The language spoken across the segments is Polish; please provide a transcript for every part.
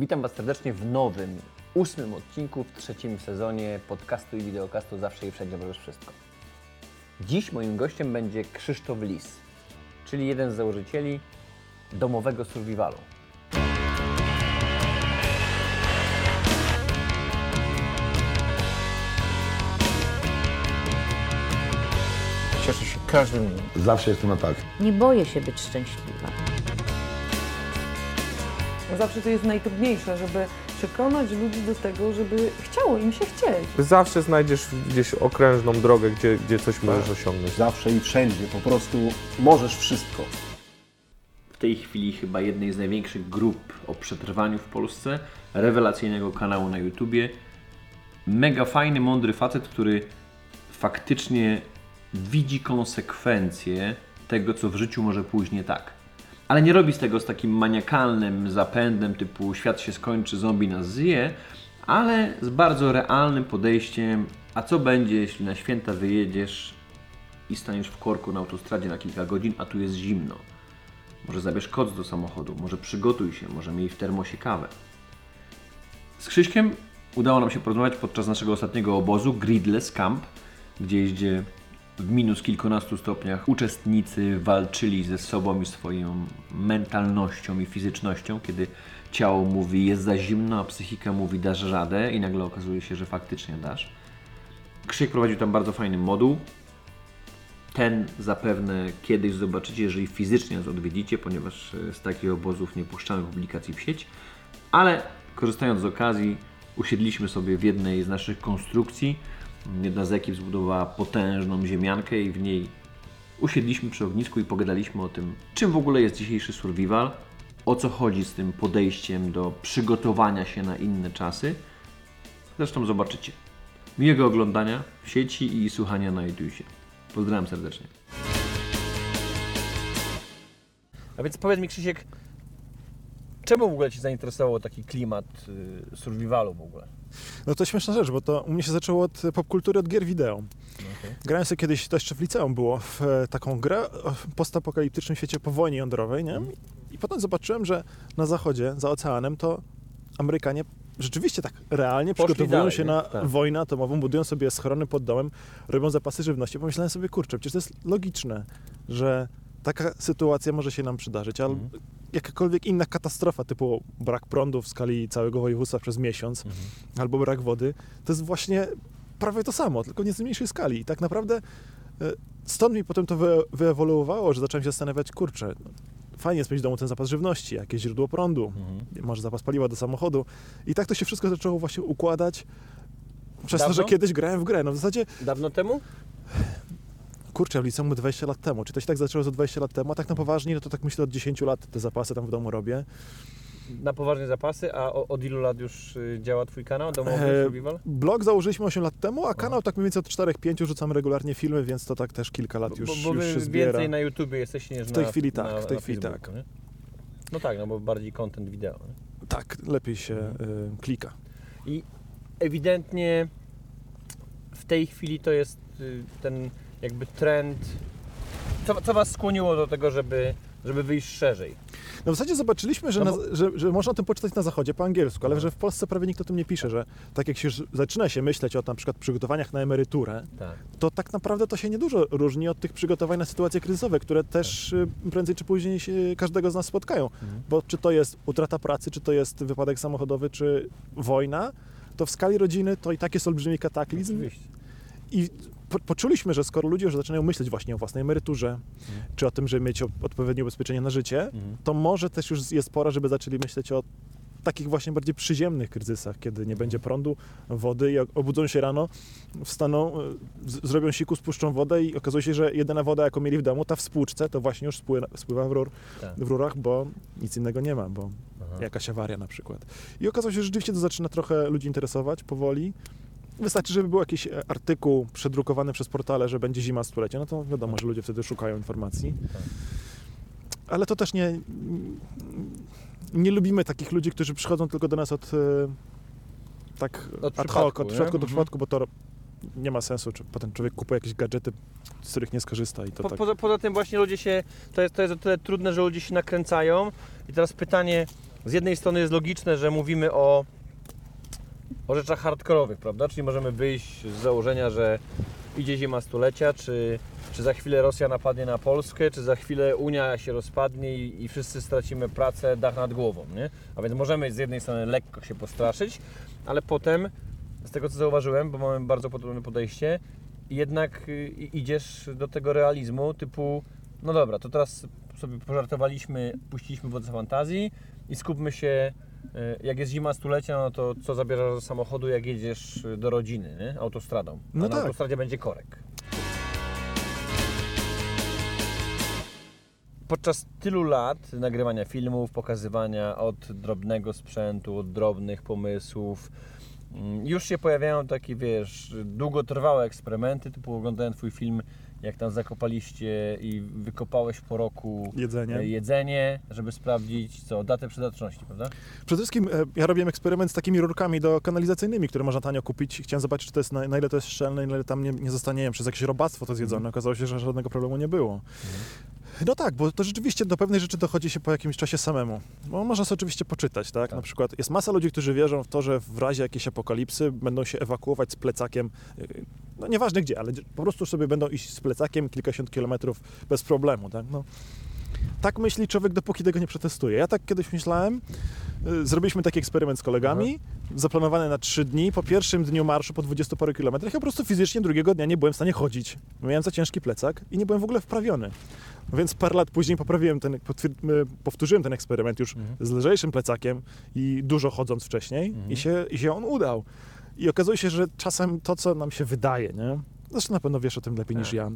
Witam Was serdecznie w nowym, ósmym odcinku w trzecim sezonie podcastu i wideokastu Zawsze i Wszędzie Możesz Wszystko. Dziś moim gościem będzie Krzysztof Lis, czyli jeden z założycieli domowego survivalu. Cieszę się każdym dniem. Zawsze jestem na tak. Nie boję się być szczęśliwa. Zawsze to jest najtrudniejsze, żeby przekonać ludzi do tego, żeby chciało im się chcieć. Zawsze znajdziesz gdzieś okrężną drogę, gdzie, gdzie coś możesz osiągnąć. Zawsze i wszędzie, po prostu możesz wszystko. W tej chwili chyba jednej z największych grup o przetrwaniu w Polsce, rewelacyjnego kanału na YouTubie. Mega fajny, mądry facet, który faktycznie widzi konsekwencje tego, co w życiu może pójść nie tak. Ale nie robi z tego z takim maniakalnym zapędem typu świat się skończy, zombie nas zje, ale z bardzo realnym podejściem, a co będzie, jeśli na święta wyjedziesz i staniesz w korku na autostradzie na kilka godzin, a tu jest zimno. Może zabierz koc do samochodu, może przygotuj się, może miej w termosie kawę. Z Krzyśkiem udało nam się porozmawiać podczas naszego ostatniego obozu Gridless Camp, gdzie gdzie w minus kilkunastu stopniach uczestnicy walczyli ze sobą i swoją mentalnością i fizycznością, kiedy ciało mówi jest za zimno, a psychika mówi dasz radę i nagle okazuje się, że faktycznie dasz. Krzysiek prowadził tam bardzo fajny moduł, ten zapewne kiedyś zobaczycie, jeżeli fizycznie nas odwiedzicie, ponieważ e, z takich obozów nie puszczamy publikacji w sieć. Ale korzystając z okazji, usiedliśmy sobie w jednej z naszych konstrukcji. Jedna z ekip zbudowała potężną ziemiankę i w niej usiedliśmy przy ognisku i pogadaliśmy o tym, czym w ogóle jest dzisiejszy survival, o co chodzi z tym podejściem do przygotowania się na inne czasy. Zresztą zobaczycie. Miłego oglądania w sieci i słuchania na YouTubie. Pozdrawiam serdecznie. A więc powiedz mi Krzysiek, czemu w ogóle Cię zainteresował taki klimat y, survivalu w ogóle? No to śmieszna rzecz, bo to u mnie się zaczęło od popkultury, od gier wideo. Grałem sobie kiedyś, to jeszcze w liceum było, w e, taką grę o postapokaliptycznym świecie po wojnie jądrowej, nie? I potem zobaczyłem, że na zachodzie, za oceanem, to Amerykanie rzeczywiście tak realnie Poszli przygotowują dalej, się na Tak. wojnę atomową, budują sobie schrony pod domem, robią zapasy żywności. Pomyślałem sobie, kurczę, przecież to jest logiczne, że taka sytuacja może się nam przydarzyć, ale Mhm. jakakolwiek inna katastrofa, typu brak prądu w skali całego województwa przez miesiąc, Mhm. albo brak wody, to jest właśnie prawie to samo, tylko w nieco mniejszej skali. I tak naprawdę e, stąd mi potem to wy, wyewoluowało, że zacząłem się zastanawiać, kurczę, fajnie jest mieć w domu ten zapas żywności, jakieś źródło prądu, może zapas paliwa do samochodu. I tak to się wszystko zaczęło właśnie układać przez to, Dawno? że kiedyś grałem w grę. No w zasadzie, Dawno temu? Kurczę, w liceum 20 lat temu. Czy to się tak zaczęło za 20 lat temu, a tak na poważnie, no to tak myślę od 10 lat te zapasy tam w domu robię. Na poważne zapasy, a o- od ilu lat już y, działa Twój kanał domowy E, survival? Blog założyliśmy 8 lat temu, a kanał tak mniej więcej od 4-5 rzucam regularnie filmy, więc to tak też kilka lat już, bo bo już się zbiera. więcej na YouTubie jesteście niż W tej na chwili tak, na, w tej na chwili tak. Nie? No tak, no bo bardziej content wideo. Nie? Tak, lepiej się Mhm. y, klika. I ewidentnie w tej chwili to jest y, ten jakby trend. Co, co Was skłoniło do tego, żeby, żeby wyjść szerzej? No w zasadzie zobaczyliśmy, że, No na, że, że można o tym poczytać na zachodzie po angielsku, ale że w Polsce prawie nikt o tym nie pisze, że tak jak się zaczyna się myśleć o na przykład przygotowaniach na emeryturę, Tak. to tak naprawdę to się niedużo różni od tych przygotowań na sytuacje kryzysowe, które też y, prędzej czy później się każdego z nas spotkają. Mhm. Bo czy to jest utrata pracy, czy to jest wypadek samochodowy, czy wojna, to w skali rodziny to i tak jest olbrzymi kataklizm. Oczywiście. I po, poczuliśmy, że skoro ludzie już zaczynają myśleć właśnie o własnej emeryturze, czy o tym, żeby mieć odpowiednie ubezpieczenie na życie, Mhm. to może też już jest pora, żeby zaczęli myśleć o takich właśnie bardziej przyziemnych kryzysach, kiedy nie będzie prądu, wody i obudzą się rano, wstaną, zrobią siku, spuszczą wodę i okazuje się, że jedyna woda, jaką mieli w domu, ta w spłuczce, to właśnie już spływa, spływa w, rur, Tak. w rurach, bo nic innego nie ma, bo Aha. jakaś awaria na przykład. I okazało się, że rzeczywiście to zaczyna trochę ludzi interesować powoli. Wystarczy, żeby był jakiś e, artykuł przedrukowany przez portale, że będzie zima stulecia, no to wiadomo, że ludzie wtedy szukają informacji. Tak. Ale to też nie, nie lubimy takich ludzi, którzy przychodzą tylko do nas od e, tak Od ad hoc, od przypadku do Mhm. przypadku, bo to nie ma sensu, czy potem człowiek kupuje jakieś gadżety, z których nie skorzysta i to Po, tak. poza, poza tym właśnie ludzie się, to jest, to jest o tyle trudne, że ludzie się nakręcają i teraz pytanie, z jednej strony jest logiczne, że mówimy o, o rzeczach hardkorowych, prawda? Czyli możemy wyjść z założenia, że idzie zima stulecia, czy, czy za chwilę Rosja napadnie na Polskę, czy za chwilę Unia się rozpadnie i, i wszyscy stracimy pracę, dach nad głową, nie? A więc możemy z jednej strony lekko się postraszyć, ale potem, z tego co zauważyłem, bo mamy bardzo podobne podejście, jednak y, idziesz do tego realizmu typu, no dobra, to teraz sobie pożartowaliśmy, puściliśmy wodę fantazji i skupmy się, jak jest zima stulecia, no to co zabierasz do samochodu, jak jedziesz do rodziny, nie? autostradą. A No na tak. autostradzie będzie korek. Podczas tylu lat nagrywania filmów, pokazywania od drobnego sprzętu, od drobnych pomysłów, mm, już się pojawiają takie, wiesz, długotrwałe eksperymenty, typu oglądałem Twój film, jak tam zakopaliście i wykopałeś po roku Jedzenie. e, jedzenie, żeby sprawdzić, co, datę przydatności, prawda? Przede wszystkim e, ja robiłem eksperyment z takimi rurkami do kanalizacyjnymi, które można tanio kupić. Chciałem zobaczyć, czy to jest na, na ile to jest szczelne, na ile tam nie, nie zostanie wiem, przez jakieś robactwo to zjedzone. Okazało się, że żadnego problemu nie było. No tak, bo to rzeczywiście do pewnej rzeczy dochodzi się po jakimś czasie samemu. Bo można sobie oczywiście poczytać, tak? Tak. Na przykład jest masa ludzi, którzy wierzą w to, że w razie jakiejś apokalipsy będą się ewakuować z plecakiem, yy, no nieważne gdzie, ale po prostu sobie będą iść z plecakiem kilkadziesiąt kilometrów bez problemu, tak? No. Tak myśli człowiek, dopóki tego nie przetestuje. Ja tak kiedyś myślałem, y, zrobiliśmy taki eksperyment z kolegami, zaplanowany na trzy dni. Po pierwszym dniu marszu, po 20 paru kilometrach, ja po prostu fizycznie drugiego dnia nie byłem w stanie chodzić. Miałem za ciężki plecak i nie byłem w ogóle wprawiony. Więc parę lat później poprawiłem ten, y, powtórzyłem ten eksperyment już z lżejszym plecakiem i dużo chodząc wcześniej i, się, i się on udał. I okazuje się, że czasem to, co nam się wydaje, nie? Zresztą na pewno wiesz o tym lepiej niż Tak. ja.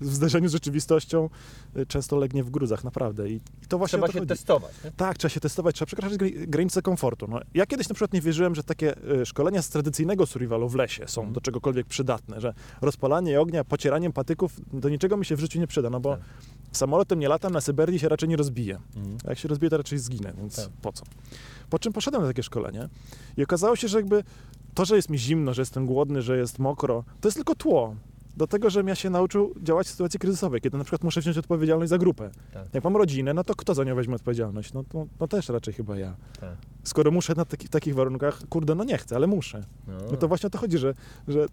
W zderzeniu z rzeczywistością y, często legnie w gruzach, naprawdę. I, i to właśnie Trzeba to się chodzi. testować. Nie? Tak, trzeba się testować, trzeba przekraczać gr- granice komfortu. No, ja kiedyś na przykład nie wierzyłem, że takie y, szkolenia z tradycyjnego survivalu w lesie są do czegokolwiek przydatne, że rozpalanie ognia, pocieraniem patyków do niczego mi się w życiu nie przyda, no bo Tak. samolotem nie latam, na Syberii się raczej nie rozbije. Mhm. A jak się rozbije, to raczej zginę, więc Tak. po co? Po czym poszedłem na takie szkolenie i okazało się, że jakby to, że jest mi zimno, że jestem głodny, że jest mokro, to jest tylko tło. Do tego, żebym ja się nauczył działać w sytuacji kryzysowej, kiedy na przykład muszę wziąć odpowiedzialność za grupę. Tak. Jak mam rodzinę, no to kto za nią weźmie odpowiedzialność? No, to, no też raczej chyba ja. Tak. Skoro muszę na taki, w takich warunkach, kurde, no nie chcę, ale muszę. No. No to właśnie o to chodzi, że, że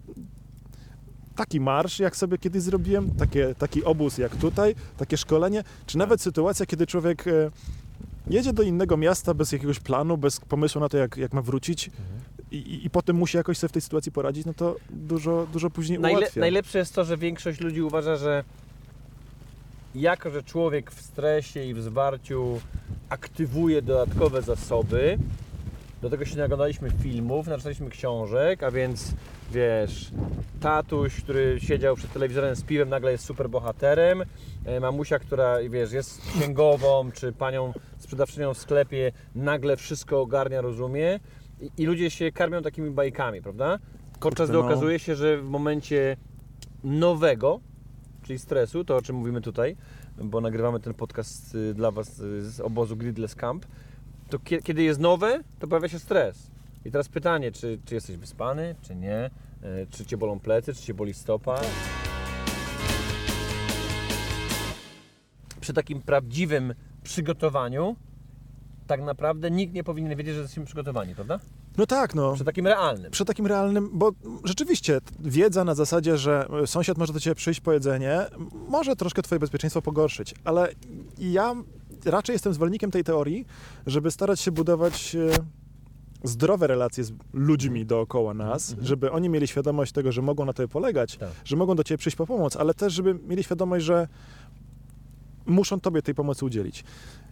taki marsz, jak sobie kiedyś zrobiłem, takie, taki obóz jak tutaj, takie szkolenie, czy nawet sytuacja, kiedy człowiek e, jedzie do innego miasta bez jakiegoś planu, bez pomysłu na to, jak, jak ma wrócić i, i, i potem musi jakoś sobie w tej sytuacji poradzić, no to dużo, dużo później Najle- ułatwia. najlepsze jest to, że większość ludzi uważa, że jako, że człowiek w stresie i w zwarciu aktywuje dodatkowe zasoby, do tego się naglądaliśmy filmów, naczytaliśmy książek, a więc wiesz, tatuś, który siedział przed telewizorem z piwem, nagle jest super bohaterem, e, mamusia, która wiesz, jest księgową, czy panią sprzedawczynią w sklepie, nagle wszystko ogarnia, rozumie i, i ludzie się karmią takimi bajkami, prawda? Podczas gdy no. okazuje się, że w momencie nowego, czyli stresu, to o czym mówimy tutaj, bo nagrywamy ten podcast y, dla Was y, z obozu Gridless Camp, to kie- kiedy jest nowe, to pojawia się stres. I teraz pytanie, czy, czy jesteś wyspany, czy nie, Y, czy Cię bolą plecy, czy Cię boli stopa. Przy takim prawdziwym przygotowaniu tak naprawdę nikt nie powinien wiedzieć, że jesteśmy przygotowani, prawda? No tak, no. Przy takim realnym. Przy takim realnym, bo rzeczywiście wiedza na zasadzie, że sąsiad może do ciebie przyjść po jedzenie, może troszkę twoje bezpieczeństwo pogorszyć, ale ja raczej jestem zwolennikiem tej teorii, żeby starać się budować e, zdrowe relacje z ludźmi dookoła nas, żeby oni mieli świadomość tego, że mogą na tobie polegać, Tak. że mogą do ciebie przyjść po pomoc, ale też, żeby mieli świadomość, że muszą tobie tej pomocy udzielić.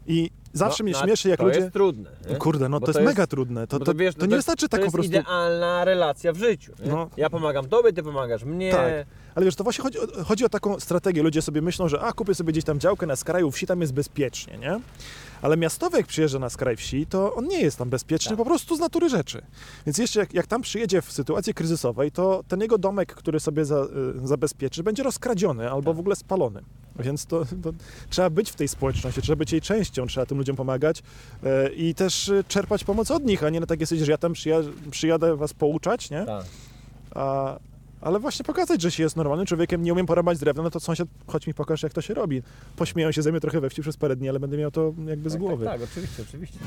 I zawsze No, mnie no, śmieszy, jak to ludzie... jest trudne. nie? Kurde, no Bo to, jest mega trudne. To, Bo to, wiesz, to no nie wystarczy tak to po jest prostu... idealna relacja w życiu. Nie? No. Ja pomagam tobie, ty pomagasz mnie. Tak. Ale wiesz, to właśnie chodzi o, chodzi o taką strategię. Ludzie sobie myślą, że a, kupię sobie gdzieś tam działkę na skraju wsi, tam jest bezpiecznie, nie? Ale miastowy, jak przyjeżdża na skraj wsi, to on nie jest tam bezpieczny Tak. po prostu z natury rzeczy. Więc jeszcze jak, jak tam przyjedzie w sytuacji kryzysowej, to ten jego domek, który sobie za, y, zabezpieczy, będzie rozkradziony albo Tak. w ogóle spalony. Więc to, to trzeba być w tej społeczności, trzeba być jej częścią, trzeba tym ludziom pomagać e, i też y, czerpać pomoc od nich, a nie na takie zasadzie, że ja tam przyja- przyjadę was pouczać, nie? Tak. A, ale właśnie pokazać, że się jest normalnym człowiekiem, nie umiem porąbać drewna, no to sąsiad, chodź mi pokaż, jak to się robi. Pośmieją się ze mnie trochę we wsi przez parę dni, ale będę miał to jakby z Tak, głowy. Tak, tak, oczywiście, oczywiście.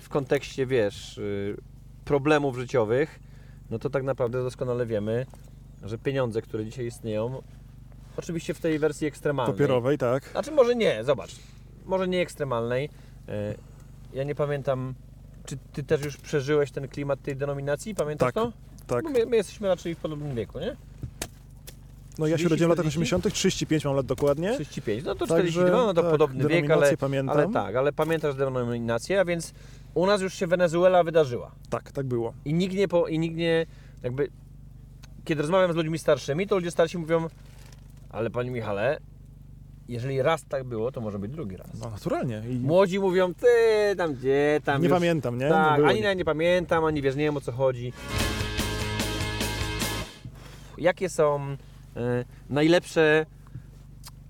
w kontekście, wiesz, y, problemów życiowych, no to tak naprawdę doskonale wiemy, że pieniądze, które dzisiaj istnieją, oczywiście w tej wersji ekstremalnej. Papierowej, tak. Znaczy może nie, zobacz, może nie ekstremalnej. E, Ja nie pamiętam, czy ty też już przeżyłeś ten klimat tej denominacji? Pamiętasz Tak, to? Tak. Bo my, my jesteśmy raczej w podobnym wieku, nie? No ja się 30, urodziłem w latach 40? 80., 35 mam lat dokładnie. 35, no to Także, 42, no to tak, podobny wiek, ale, pamiętam. ale tak, ale pamiętasz denominację, a więc u nas już się Wenezuela wydarzyła. Tak, tak było. I nikt nie, po, i nikt nie jakby, kiedy rozmawiam z ludźmi starszymi, to ludzie starsi mówią, ale Panie Michale, jeżeli raz tak było, to może być drugi raz. No naturalnie. I Młodzi mówią, ty tam gdzie, tam nie już... pamiętam, nie? Tak, nie ani ja nie pamiętam, ani wiesz, nie wiem o co chodzi. Jakie są e, najlepsze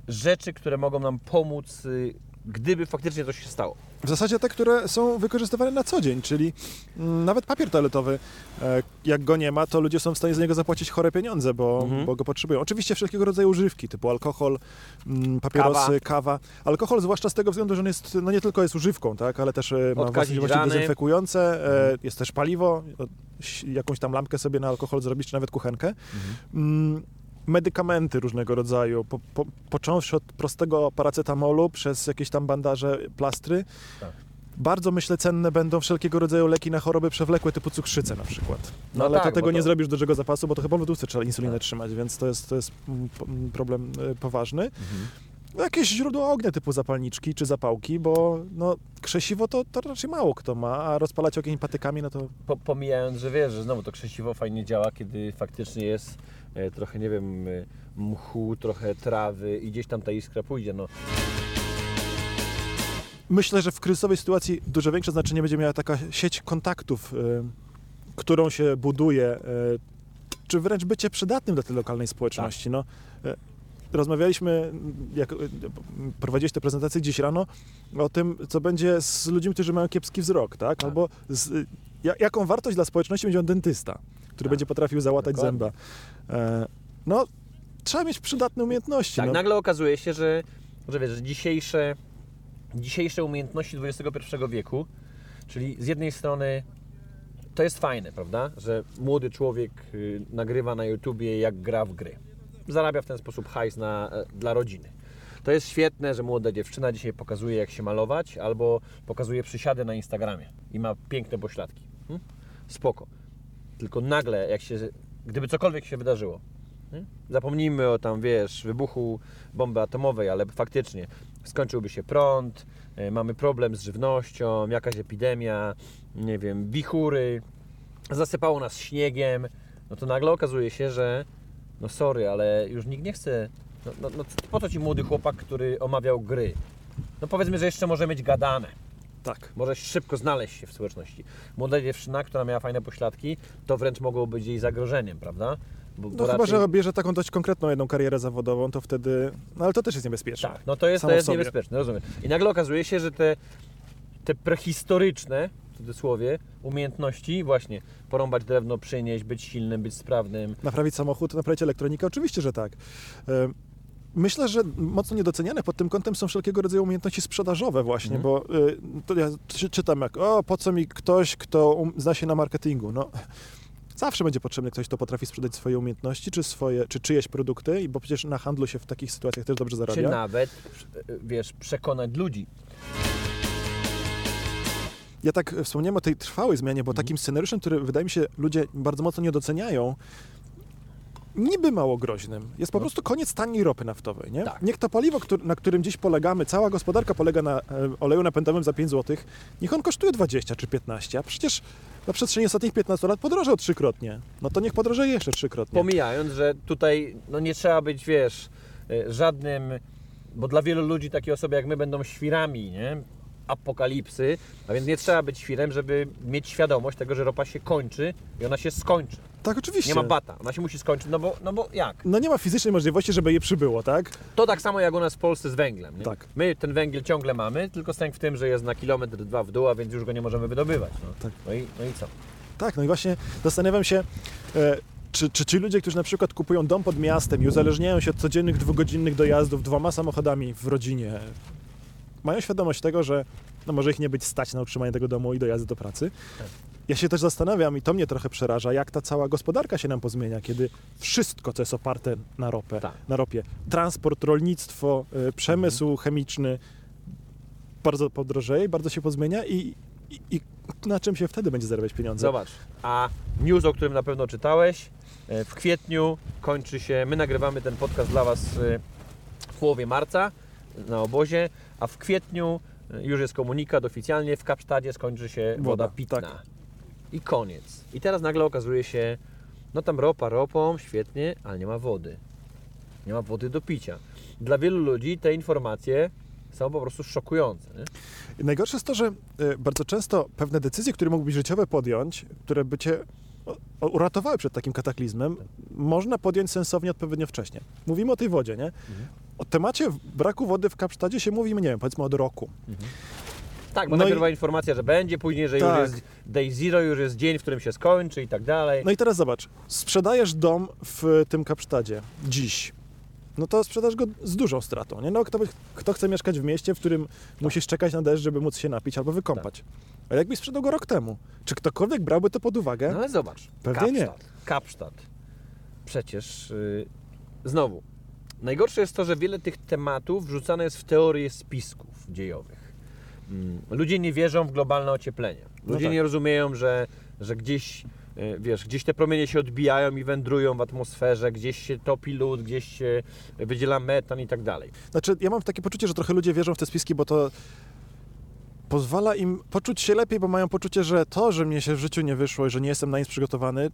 rzeczy, które mogą nam pomóc, y, gdyby faktycznie coś się stało? W zasadzie te, które są wykorzystywane na co dzień, czyli mm, nawet papier toaletowy, e, jak go nie ma, to ludzie są w stanie za niego zapłacić chore pieniądze, bo, Mhm. bo go potrzebują. Oczywiście wszelkiego rodzaju używki, typu alkohol, mm, papierosy, kawa. Alkohol zwłaszcza z tego względu, że on jest, no nie tylko jest używką, tak, ale też e, ma właściwości rany. dezynfekujące, e, jest też paliwo, jakąś tam lampkę sobie na alkohol zrobić, czy nawet kuchenkę. Mm, medykamenty różnego rodzaju, po, po, począwszy od prostego paracetamolu przez jakieś tam bandaże, plastry. Tak. Bardzo myślę cenne będą wszelkiego rodzaju leki na choroby przewlekłe typu cukrzycę na przykład. No, No ale tak, to tego nie to- zrobisz dużego zapasu, bo to chyba w lodówce trzeba insulinę Tak. trzymać, więc to jest, to jest mm, mm, problem y, poważny. Mhm. Jakieś źródło ognia typu zapalniczki czy zapałki, bo no, krzesiwo to, to raczej mało kto ma, a rozpalać ogień patykami, no to Po, pomijając, że wiesz, że znowu to krzesiwo fajnie działa, kiedy faktycznie jest trochę, nie wiem, e, mchu, trochę trawy i gdzieś tam ta iskra pójdzie, no. Myślę, że w kryzysowej sytuacji dużo większe znaczenie będzie miała taka sieć kontaktów, y, którą się buduje, czy wręcz bycie przydatnym dla tej lokalnej społeczności. No, y, rozmawialiśmy, jak prowadziłeś tę prezentację dziś rano, o tym, co będzie z ludźmi, którzy mają kiepski wzrok, tak? Tak. Albo z, ja, jaką wartość dla społeczności będzie miał dentysta, który będzie potrafił załatać Dokładnie. zęba. E, no, trzeba mieć przydatne umiejętności. Tak, no. nagle okazuje się, że, że wiesz, że dzisiejsze, dzisiejsze umiejętności XXI wieku, czyli z jednej strony to jest fajne, prawda, że młody człowiek y, nagrywa na YouTubie jak gra w gry. Zarabia w ten sposób hajs na, e, dla rodziny. To jest świetne, że młoda dziewczyna dzisiaj pokazuje jak się malować albo pokazuje przysiady na Instagramie i ma piękne pośladki. Hm? Spoko. Tylko nagle, jak się, gdyby cokolwiek się wydarzyło, nie? Zapomnijmy o tam, wiesz, wybuchu bomby atomowej, ale faktycznie skończyłby się prąd, e, mamy problem z żywnością, jakaś epidemia, nie wiem, wichury, zasypało nas śniegiem, no to nagle okazuje się, że no sorry, ale już nikt nie chce, no, no, no po co ci młody chłopak, który omawiał gry? No powiedzmy, że jeszcze może mieć gadane. Tak. Może szybko znaleźć się w społeczności. Młoda dziewczyna, która miała fajne pośladki, to wręcz mogło być jej zagrożeniem, prawda? Bo, No bo chyba, raczej- że bierze taką dość konkretną jedną karierę zawodową, to wtedy... No ale to też jest niebezpieczne. Tak, no to jest, Samo to jest sobie. niebezpieczne, rozumiem. I nagle okazuje się, że te, te prehistoryczne, w cudzysłowie, umiejętności, właśnie porąbać drewno, przynieść, być silnym, być sprawnym, Naprawić samochód, naprawić elektronikę? Oczywiście, że tak. E, Myślę, że mocno niedoceniane pod tym kątem są wszelkiego rodzaju umiejętności sprzedażowe właśnie, Mhm. bo y, to ja czy- czytam jak, o, po co mi ktoś, kto um, zna się na marketingu? No, zawsze będzie potrzebny ktoś, kto potrafi sprzedać swoje umiejętności, czy, swoje, czy czyjeś produkty, bo przecież na handlu się w takich sytuacjach też dobrze czy zarabia. nawet, wiesz, przekonać ludzi. Ja tak wspomniałem o tej trwałej zmianie, bo Mhm. takim scenariuszem, który wydaje mi się ludzie bardzo mocno nie doceniają, niby mało groźnym, jest po No. prostu koniec taniej ropy naftowej. Nie? Tak. Niech to paliwo, na którym dziś polegamy, cała gospodarka polega na e, oleju napędowym za 5 zł, niech on kosztuje 20 czy 15, a przecież na przestrzeni ostatnich 15 lat podrożał trzykrotnie. No to niech podrożeje jeszcze trzykrotnie. Pomijając, że tutaj no nie trzeba być, wiesz, y, żadnym, bo dla wielu ludzi takie osoby jak my będą świrami, nie? Apokalipsy, a więc nie trzeba być świrem, żeby mieć świadomość tego, że ropa się kończy i ona się skończy. tak, oczywiście. Nie ma bata, ona się musi skończyć, no bo, no bo jak? No nie ma fizycznej możliwości, żeby je przybyło, tak? To tak samo jak u nas w Polsce z węglem. Nie? Tak. My ten węgiel ciągle mamy, tylko stęk w tym, że jest na kilometr, dwa w dół, a więc już go nie możemy wydobywać. No, Tak. no, i, no i co? Tak, no i właśnie zastanawiam się, e, czy, czy ci ludzie, którzy na przykład kupują dom pod miastem i uzależniają się od codziennych dwugodzinnych dojazdów dwoma samochodami w rodzinie, mają świadomość tego, że no może ich nie być stać na utrzymanie tego domu i dojazdy do pracy. Tak. Ja się też zastanawiam i to mnie trochę przeraża, jak ta cała gospodarka się nam pozmienia, kiedy wszystko, co jest oparte na ropę, Tak. na ropie, transport, rolnictwo, y, przemysł Mhm. chemiczny bardzo podrożeje, bardzo się pozmienia i, i, i na czym się wtedy będzie zarabiać pieniądze? Zobacz, a news, o którym na pewno czytałeś, e, w kwietniu kończy się, my nagrywamy ten podcast dla Was e, w połowie marca na obozie, a w kwietniu e, już jest komunikat oficjalnie, w Kapsztadzie skończy się woda, Woda, pitna. tak. I koniec. I teraz nagle okazuje się, no tam ropa ropą, świetnie, ale nie ma wody. Nie ma wody do picia. Dla wielu ludzi te informacje są po prostu szokujące. Nie? Najgorsze jest to, że y, bardzo często pewne decyzje, które mógłbyś życiowe podjąć, które by cię uratowały przed takim kataklizmem, można podjąć sensownie odpowiednio wcześnie. Mówimy o tej wodzie, nie? O temacie braku wody w Kapsztadzie się mówimy, nie wiem, powiedzmy od roku. Tak, bo No najpierw była informacja, że będzie, później, że Tak. już jest day zero, już jest dzień, w którym się skończy i tak dalej. No i teraz zobacz, sprzedajesz dom w tym Kapsztadzie dziś. No to sprzedasz go z dużą stratą, nie? No kto, kto chce mieszkać w mieście, w którym musisz czekać na deszcz, żeby móc się napić albo wykąpać? A jakbyś sprzedał go rok temu? Czy ktokolwiek brałby to pod uwagę? No ale zobacz, Pewnie nie. Kapsztad, Kapsztad. Przecież yy, znowu, najgorsze jest to, że wiele tych tematów wrzucane jest w teorie spisków dziejowych. Mm, Ludzie nie wierzą w globalne ocieplenie. No Ludzie tak. nie rozumieją, że, że gdzieś, yy, wiesz, gdzieś te promienie się odbijają i wędrują w atmosferze, gdzieś się topi lód, gdzieś się wydziela metan i tak dalej. Znaczy, ja mam takie poczucie, że trochę ludzie wierzą w te spiski, bo to pozwala im poczuć się lepiej, bo mają poczucie, że to, że mnie się w życiu nie wyszło i że nie jestem na nic przygotowany,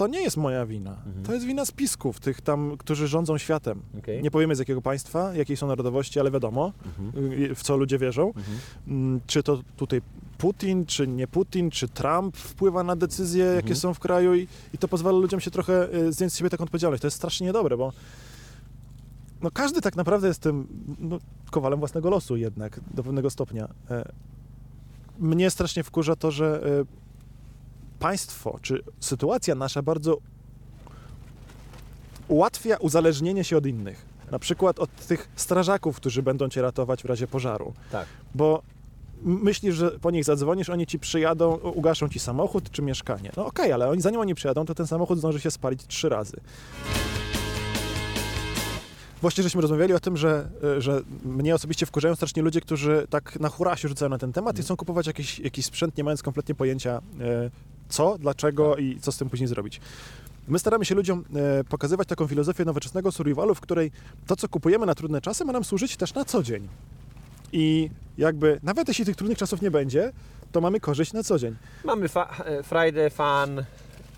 to nie jest moja wina. Mhm. To jest wina spisków, tych tam, którzy rządzą światem. Okej. Nie powiemy z jakiego państwa, jakiej są narodowości, ale wiadomo, Mhm. y, w co ludzie wierzą. Mhm. Mm, Czy to tutaj Putin, czy nie Putin, czy Trump wpływa na decyzje, jakie Mhm. są w kraju i, i to pozwala ludziom się trochę y, zdjąć z siebie taką odpowiedzialność. To jest strasznie niedobre, bo no każdy tak naprawdę jest tym no, kowalem własnego losu jednak do pewnego stopnia. E, Mnie strasznie wkurza to, że e, państwo, czy sytuacja nasza bardzo ułatwia uzależnienie się od innych. Na przykład od tych strażaków, którzy będą cię ratować w razie pożaru. Tak. Bo myślisz, że po nich zadzwonisz, oni ci przyjadą, ugaszą ci samochód czy mieszkanie. No okej, ale oni, zanim oni przyjadą, to ten samochód zdąży się spalić trzy razy. Właśnie żeśmy rozmawiali o tym, że, y, że mnie osobiście wkurzają strasznie ludzie, którzy tak na hura się rzucają na ten temat i chcą kupować jakiś, jakiś sprzęt, nie mając kompletnie pojęcia y, co, dlaczego i co z tym później zrobić. My staramy się ludziom e, pokazywać taką filozofię nowoczesnego survivalu, w której to, co kupujemy na trudne czasy, ma nam służyć też na co dzień. I jakby, nawet jeśli tych trudnych czasów nie będzie, to mamy korzyść na co dzień. Mamy fa- e, Friday, fan,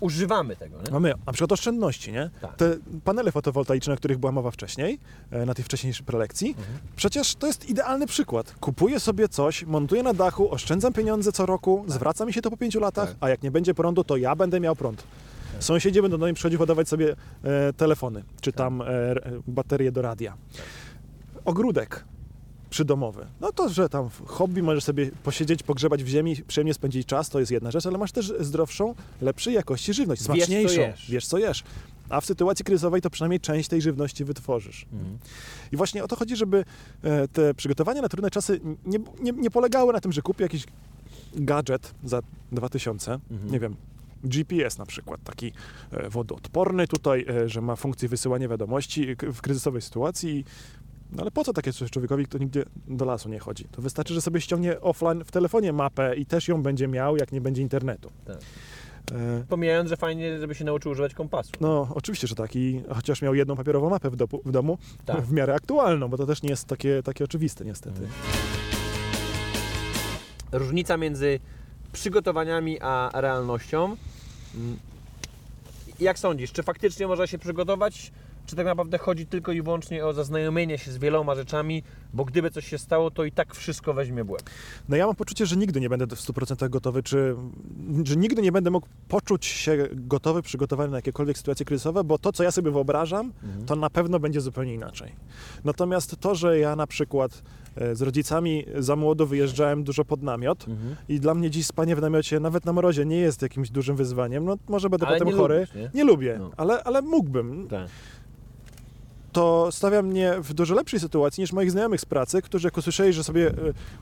używamy tego. Nie? Mamy na przykład oszczędności, nie? Tak. Te panele fotowoltaiczne, o których była mowa wcześniej, e, na tej wcześniejszej prelekcji, Mhm. przecież to jest idealny przykład. Kupuję sobie coś, montuję na dachu, oszczędzam pieniądze co roku, zwraca mi się to po pięciu latach, Tak. a jak nie będzie prądu, to ja będę miał prąd. Sąsiedzi będą do mnie przychodzić podawać sobie e, telefony, czy Tak. tam e, r- baterie do radia. Ogródek przydomowy. No to, że tam w hobby możesz sobie posiedzieć, pogrzebać w ziemi, przyjemnie spędzić czas, to jest jedna rzecz, ale masz też zdrowszą, lepszej jakości żywność, Wiesz, co smaczniejszą. jesz. Wiesz, co jesz. A w sytuacji kryzysowej to przynajmniej część tej żywności wytworzysz. Mhm. I właśnie o to chodzi, żeby e, te przygotowania na trudne czasy nie, nie, nie polegały na tym, że kupię jakiś gadżet za 2000, Mhm. nie wiem, GPS na przykład, taki e, wodoodporny tutaj, e, że ma funkcję wysyłania wiadomości w kryzysowej sytuacji. No ale po co takie coś człowiekowi, kto nigdzie do lasu nie chodzi? To wystarczy, że sobie ściągnie offline w telefonie mapę i też ją będzie miał, jak nie będzie internetu. Tak. E, Pomijając, że fajnie, żeby się nauczył używać kompasu. no, oczywiście, że tak. I chociaż miał jedną papierową mapę w, dopu, w domu, Tak. w miarę aktualną, bo to też nie jest takie, takie oczywiste niestety. Mhm. Różnica między przygotowaniami a realnością. Mm, Jak sądzisz, czy faktycznie można się przygotować, czy tak naprawdę chodzi tylko i wyłącznie o zaznajomienie się z wieloma rzeczami, bo gdyby coś się stało, to i tak wszystko weźmie w łeb. No ja mam poczucie, że nigdy nie będę w 100% gotowy, czy że nigdy nie będę mógł poczuć się gotowy, przygotowany na jakiekolwiek sytuacje kryzysowe, bo to, co ja sobie wyobrażam, to na pewno będzie zupełnie inaczej. Natomiast to, że ja na przykład e, z rodzicami za młodo wyjeżdżałem dużo pod namiot i dla mnie dziś spanie w namiocie, nawet na mrozie, nie jest jakimś dużym wyzwaniem. No może będę Ale potem nie chory. lubisz, nie? nie lubię, No. ale, ale mógłbym. Tak. To stawia mnie w dużo lepszej sytuacji niż moich znajomych z pracy, którzy jak usłyszeli, że sobie e,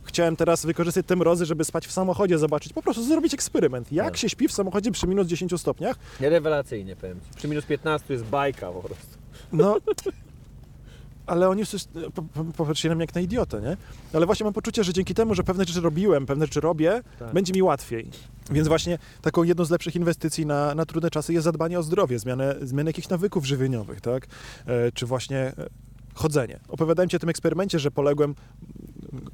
chciałem teraz wykorzystać te mrozy, żeby spać w samochodzie, zobaczyć, po prostu zrobić eksperyment. Jak Tak. się śpi w samochodzie przy minus 10 stopniach? Rewelacyjnie powiem. ci. Przy minus 15 jest bajka po prostu. No, ale oni po- po- popatrzyli na mnie jak na idiotę, nie? Ale właśnie mam poczucie, że dzięki temu, że pewne rzeczy robiłem, pewne rzeczy robię, Tak. będzie mi łatwiej. Więc właśnie taką jedną z lepszych inwestycji na, na trudne czasy jest zadbanie o zdrowie, zmianę, zmianę jakichś nawyków żywieniowych, tak? E, czy właśnie e, chodzenie. Opowiadałem Ci o tym eksperymencie, że poległem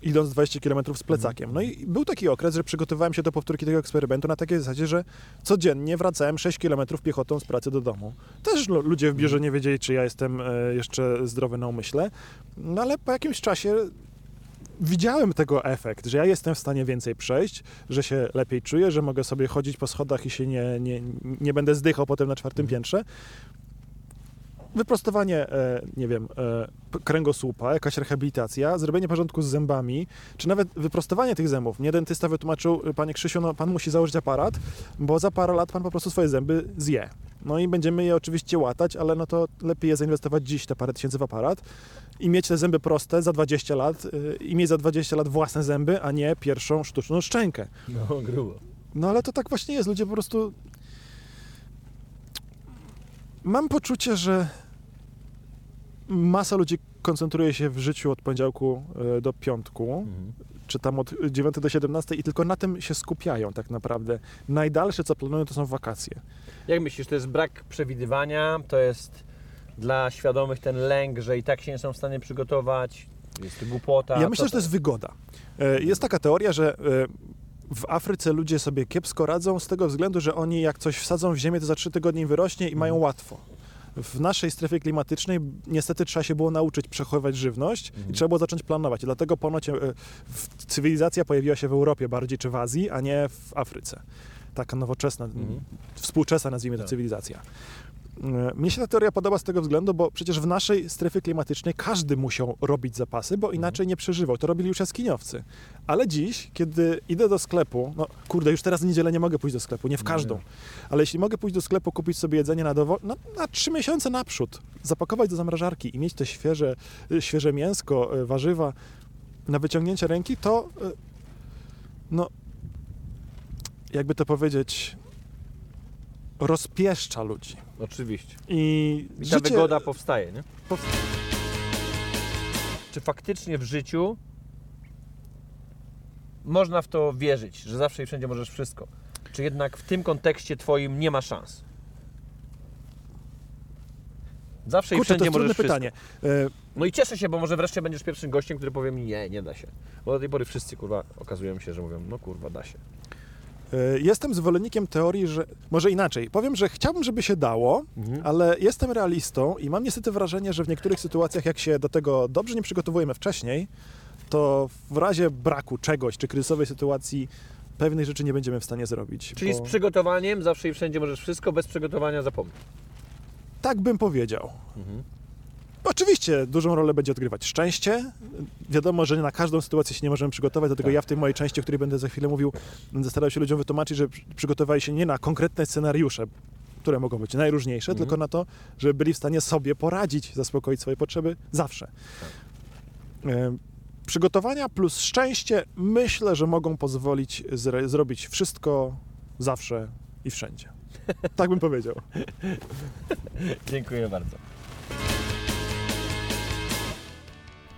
idąc 20 km z plecakiem. No i był taki okres, że przygotowywałem się do powtórki tego eksperymentu na takiej zasadzie, że codziennie wracałem 6 km piechotą z pracy do domu. Też lu- ludzie w biurze nie wiedzieli, czy ja jestem e, jeszcze zdrowy na umyśle, no ale po jakimś czasie widziałem tego efekt, że ja jestem w stanie więcej przejść, że się lepiej czuję, że mogę sobie chodzić po schodach i się nie, nie, nie będę zdychał potem na czwartym piętrze. Wyprostowanie, e, nie wiem, e, kręgosłupa, jakaś rehabilitacja, zrobienie porządku z zębami, czy nawet wyprostowanie tych zębów. Mnie dentysta wytłumaczył, panie Krzysiu, no pan musi założyć aparat, bo za parę lat pan po prostu swoje zęby zje. No i będziemy je oczywiście łatać, ale no to lepiej je zainwestować dziś te parę tysięcy w aparat i mieć te zęby proste za 20 lat i mieć za 20 lat własne zęby, a nie pierwszą sztuczną szczękę. No, grubo. No ale to tak właśnie jest. Ludzie po prostu. Mam poczucie, że masa ludzi koncentruje się w życiu od poniedziałku e, do piątku, Mhm. czy tam od 9 do 17 i tylko na tym się skupiają tak naprawdę. Najdalsze, co planują, to są wakacje. Jak myślisz, to jest brak przewidywania, to jest dla świadomych ten lęk, że i tak się nie są w stanie przygotować, jest głupota. Ja myślę, że to jest wygoda. E, Jest taka teoria, że e, w Afryce ludzie sobie kiepsko radzą z tego względu, że oni jak coś wsadzą w ziemię, to za trzy tygodnie wyrośnie i mają łatwo. W naszej strefie klimatycznej niestety trzeba się było nauczyć przechowywać żywność i trzeba było zacząć planować. I dlatego ponoć e, w- cywilizacja pojawiła się w Europie bardziej czy w Azji, a nie w Afryce. Taka nowoczesna, Mhm. współczesna nazwijmy to Tak. cywilizacja. E, Mnie się ta teoria podoba z tego względu, bo przecież w naszej strefie klimatycznej każdy musiał robić zapasy, bo inaczej nie przeżywał. To robili już jaskiniowcy. Ale dziś, kiedy idę do sklepu, no kurde, już teraz w niedzielę nie mogę pójść do sklepu, nie w Nie. każdą, ale jeśli mogę pójść do sklepu, kupić sobie jedzenie na, dowo- na, na trzy miesiące naprzód, zapakować do zamrażarki i mieć to świeże, y, świeże mięsko, y, warzywa na wyciągnięcie ręki, to y, no jakby to powiedzieć rozpieszcza ludzi. Oczywiście. I, I ta wygoda powstaje, nie? Czy faktycznie w życiu można w to wierzyć, że zawsze i wszędzie możesz wszystko? Czy jednak w tym kontekście twoim nie ma szans? Zawsze i Kurczę, to wszędzie trudne możesz pytanie. wszystko. E, No i cieszę się, bo może wreszcie będziesz pierwszym gościem, który powie mi nie, nie da się. Bo do tej pory wszyscy kurwa okazują się, że mówią, no kurwa da się. E, Jestem zwolennikiem teorii, że może inaczej. Powiem, że chciałbym, żeby się dało, ale jestem realistą i mam niestety wrażenie, że w niektórych sytuacjach, jak się do tego dobrze nie przygotowujemy wcześniej, to w razie braku czegoś czy kryzysowej sytuacji pewnych rzeczy nie będziemy w stanie zrobić. Czyli bo- z przygotowaniem zawsze i wszędzie możesz wszystko, bez przygotowania zapomnij. Tak bym powiedział. Mhm. Oczywiście dużą rolę będzie odgrywać szczęście. Wiadomo, że na każdą sytuację się nie możemy przygotować, dlatego Tak. ja w tej mojej części, o której będę za chwilę mówił, będę starał się ludziom wytłumaczyć, że przy- przygotowali się nie na konkretne scenariusze, które mogą być najróżniejsze, Mhm. tylko na to, żeby byli w stanie sobie poradzić, zaspokoić swoje potrzeby zawsze. E, Przygotowania plus szczęście myślę, że mogą pozwolić zrobić wszystko zawsze i wszędzie. Tak bym powiedział. Dziękuję bardzo.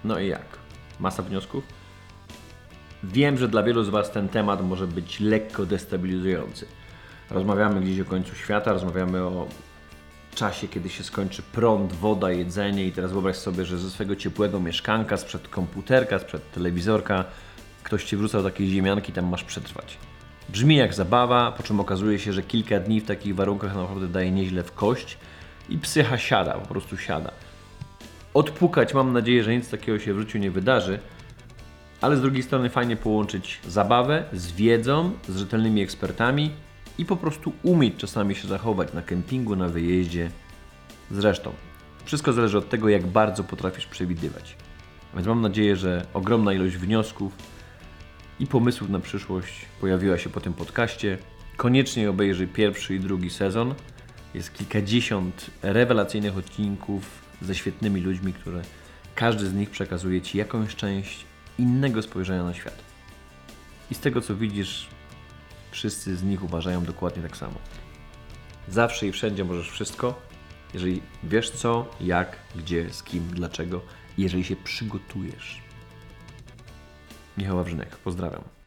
No i jak? Masa wniosków? Wiem, że dla wielu z Was ten temat może być lekko destabilizujący. Rozmawiamy gdzieś o końcu świata, rozmawiamy o czasie, kiedy się skończy prąd, woda, jedzenie i teraz wyobraź sobie, że ze swojego ciepłego mieszkanka, sprzed komputerka, sprzed telewizorka ktoś Ci wrzucał takiej ziemianki, tam masz przetrwać. Brzmi jak zabawa, po czym okazuje się, że kilka dni w takich warunkach naprawdę daje nieźle w kość i psycha siada, po prostu siada odpukać. Mam nadzieję, że nic takiego się w życiu nie wydarzy. Ale z drugiej strony fajnie połączyć zabawę z wiedzą, z rzetelnymi ekspertami i po prostu umieć czasami się zachować na kempingu, na wyjeździe. Zresztą, wszystko zależy od tego, jak bardzo potrafisz przewidywać. Więc mam nadzieję, że ogromna ilość wniosków i pomysłów na przyszłość pojawiła się po tym podcaście. Koniecznie obejrzyj pierwszy i drugi sezon. Jest kilkadziesiąt rewelacyjnych odcinków ze świetnymi ludźmi, które każdy z nich przekazuje Ci jakąś część innego spojrzenia na świat. I z tego co widzisz, wszyscy z nich uważają dokładnie tak samo. Zawsze i wszędzie możesz wszystko, jeżeli wiesz co, jak, gdzie, z kim, dlaczego jeżeli się przygotujesz. Michał Wawrzynek, pozdrawiam.